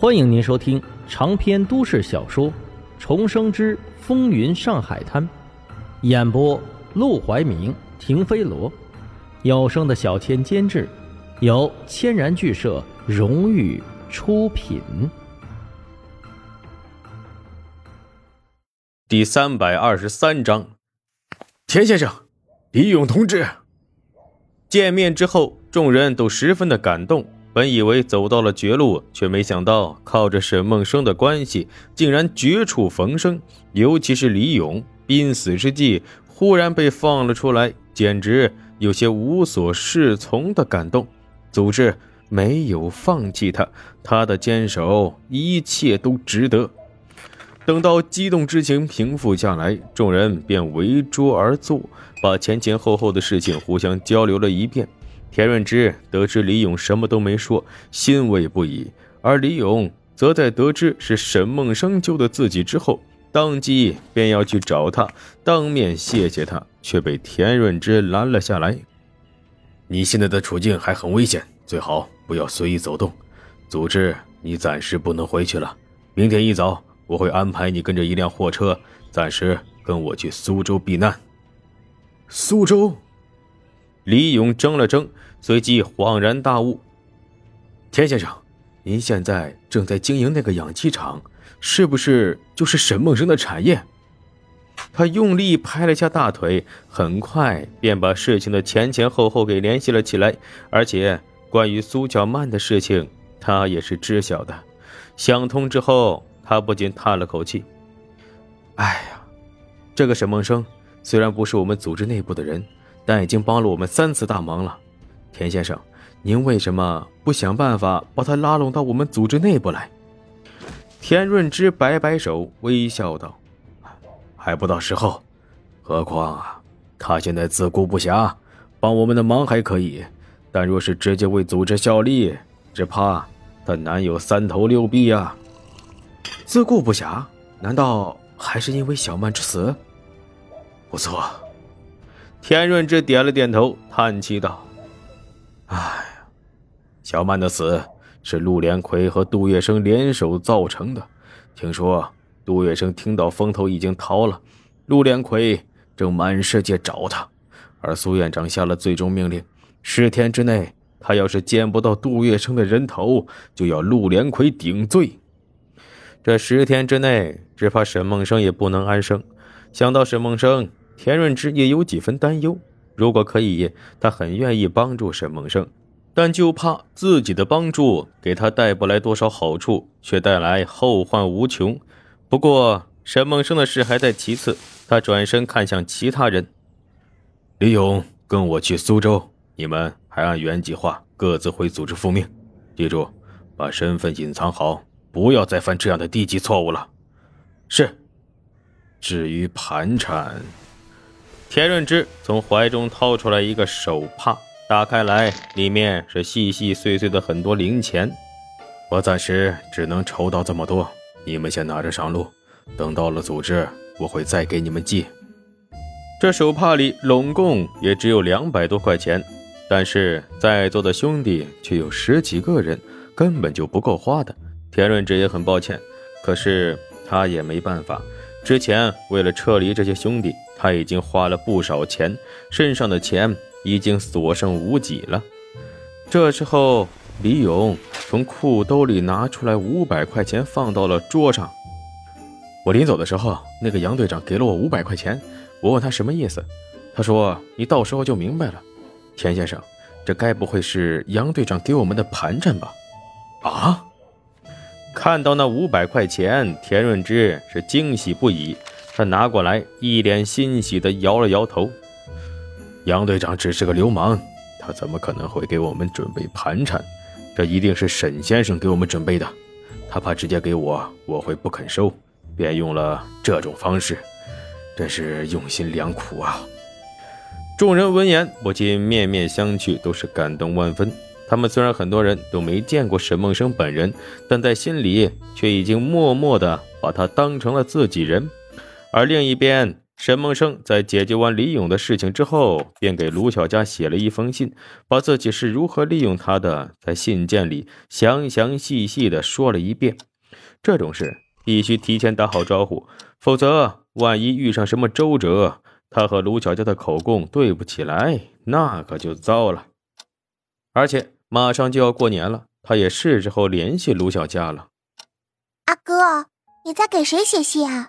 欢迎您收听长篇都市小说《重生之风云上海滩》，演播：陆怀明、停飞罗，有声的小千监制，由千然剧社荣誉出品。第三百二十三章，田先生，李勇同志。见面之后，众人都十分的感动。本以为走到了绝路，却没想到靠着沈梦生的关系，竟然绝处逢生。尤其是李勇，濒死之际忽然被放了出来，简直有些无所适从的感动。组织没有放弃他，他的坚守，一切都值得。等到激动之情平复下来，众人便围桌而坐，把前前后后的事情互相交流了一遍。田润之得知李勇什么都没说，欣慰不已；而李勇则在得知是沈梦生救的自己之后，当即便要去找他，当面谢谢他，却被田润之拦了下来。你现在的处境还很危险，最好不要随意走动。组织你暂时不能回去了，明天一早我会安排你跟着一辆货车，暂时跟我去苏州避难。苏州。李勇怔了怔，随即恍然大悟：“田先生，您现在正在经营那个养鸡场，是不是就是沈梦生的产业？”他用力拍了下大腿，很快便把事情的前前后后给联系了起来。而且，关于苏小曼的事情，他也是知晓的。想通之后，他不禁叹了口气：“哎呀，这个沈梦生虽然不是我们组织内部的人。”但已经帮了我们三次大忙了，田先生，您为什么不想办法把他拉拢到我们组织内部来？田润之摆摆手，微笑道：“还不到时候，何况啊，他现在自顾不暇，帮我们的忙还可以，但若是直接为组织效力，只怕他难有三头六臂呀。自顾不暇，难道还是因为小曼之死？不错。”田润之点了点头，叹气道：“ 哎呀，小曼的死是陆连魁和杜月笙联手造成的。听说杜月笙听到风头已经逃了，陆连魁正满世界找他。而苏院长下了最终命令：十天之内，他要是见不到杜月笙的人头，就要陆连魁顶罪。这十天之内，只怕沈梦生也不能安生。想到沈梦生。”田润之也有几分担忧。如果可以，他很愿意帮助沈梦生，但就怕自己的帮助给他带不来多少好处，却带来后患无穷。不过，沈梦生的事还在其次。他转身看向其他人：“李勇，跟我去苏州。你们还按原计划各自回组织复命。记住，把身份隐藏好，不要再犯这样的低级错误了。”是。至于盘缠。田润之从怀中掏出来一个手帕，打开来，里面是细细碎碎的很多零钱。我暂时只能筹到这么多，你们先拿着上路，等到了组织，我会再给你们寄。这手帕里拢共也只有两百多块钱，但是在座的兄弟却有十几个人，根本就不够花的。田润之也很抱歉，可是他也没办法。之前为了撤离这些兄弟。他已经花了不少钱，身上的钱已经所剩无几了。这时候，李勇从裤兜里拿出来五百块钱，放到了桌上。我临走的时候，那个杨队长给了我五百块钱，我问他什么意思，他说：“你到时候就明白了。”田先生，这该不会是杨队长给我们的盘缠吧？啊！看到那五百块钱，田润之是惊喜不已。他拿过来，一脸欣喜地摇了摇头。杨队长只是个流氓，他怎么可能会给我们准备盘缠？这一定是沈先生给我们准备的。他怕直接给我，我会不肯收，便用了这种方式，真是用心良苦啊！众人闻言不禁面面相觑，都是感动万分。他们虽然很多人都没见过沈梦生本人，但在心里却已经默默地把他当成了自己人。而另一边，沈梦生在解决完李勇的事情之后，便给卢小佳写了一封信，把自己是如何利用他的，在信件里详详细细的说了一遍。这种事必须提前打好招呼，否则万一遇上什么周折，他和卢小佳的口供对不起来，那可就糟了。而且马上就要过年了，他也是时候联系卢小佳了。阿哥，你在给谁写信啊？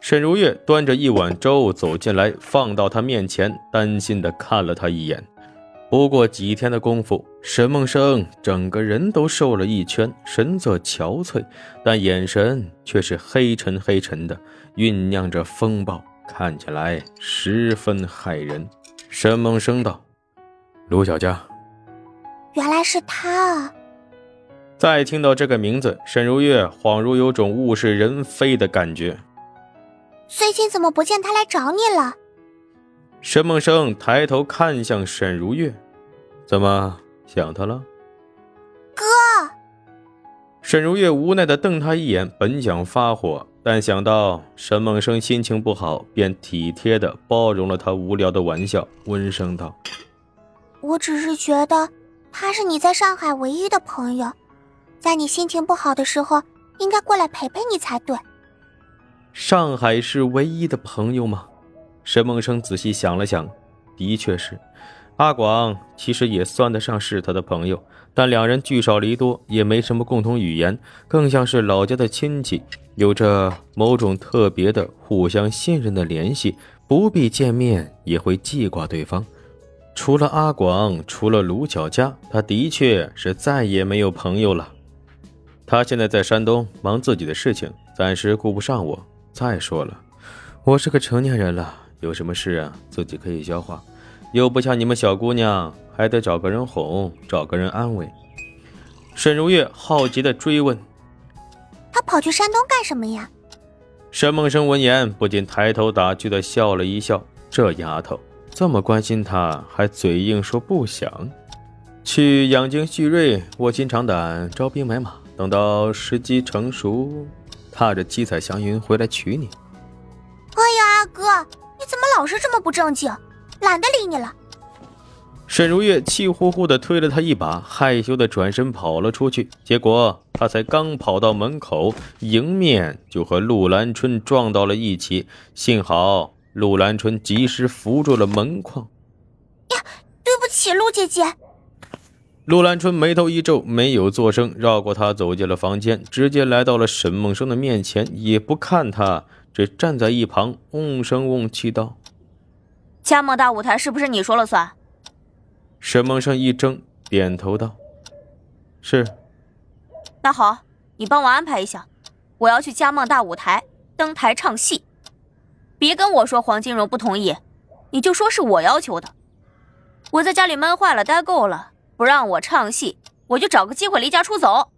沈如月端着一碗粥走进来，放到他面前，担心的看了他一眼。不过几天的功夫，沈梦生整个人都瘦了一圈，神色憔悴，但眼神却是黑沉黑沉的，酝酿着风暴，看起来十分骇人。沈梦生道：“卢小佳。”原来是他啊！再听到这个名字，沈如月恍如有种物是人非的感觉。最近怎么不见他来找你了？沈梦生抬头看向沈如月，怎么想他了？哥！沈如月无奈的瞪他一眼，本想发火，但想到沈梦生心情不好，便体贴的包容了他无聊的玩笑，温声道：“我只是觉得。”他是你在上海唯一的朋友，在你心情不好的时候，应该过来陪陪你才对。上海是唯一的朋友吗？沈梦生仔细想了想，的确是。阿广其实也算得上是他的朋友，但两人聚少离多，也没什么共同语言，更像是老家的亲戚，有着某种特别的互相信任的联系，不必见面也会记挂对方。除了阿广，除了卢小佳，他的确是再也没有朋友了。他现在在山东忙自己的事情，暂时顾不上我。再说了，我是个成年人了，有什么事啊，自己可以消化，又不像你们小姑娘，还得找个人哄，找个人安慰。沈如月好奇的追问：“他跑去山东干什么呀？”沈梦生闻言不禁抬头打趣的笑了一笑，这丫头。这么关心他，还嘴硬说不想去养精蓄锐、卧薪尝胆、招兵买马，等到时机成熟，踏着七彩祥云回来娶你。哎呀，阿哥，你怎么老是这么不正经？懒得理你了。沈如月气呼呼的推了他一把，害羞的转身跑了出去。结果他才刚跑到门口，迎面就和陆兰春撞到了一起。幸好。陆兰春及时扶住了门框。呀，对不起，陆姐姐。陆兰春眉头一皱，没有作声，绕过他走进了房间，直接来到了沈梦生的面前，也不看他，只站在一旁，瓮声瓮气道：“加盟大舞台是不是你说了算？”沈梦生一怔，点头道：“是。”那好，你帮我安排一下，我要去加盟大舞台登台唱戏。别跟我说黄金荣不同意，你就说是我要求的。我在家里闷坏了，待够了，不让我唱戏，我就找个机会离家出走。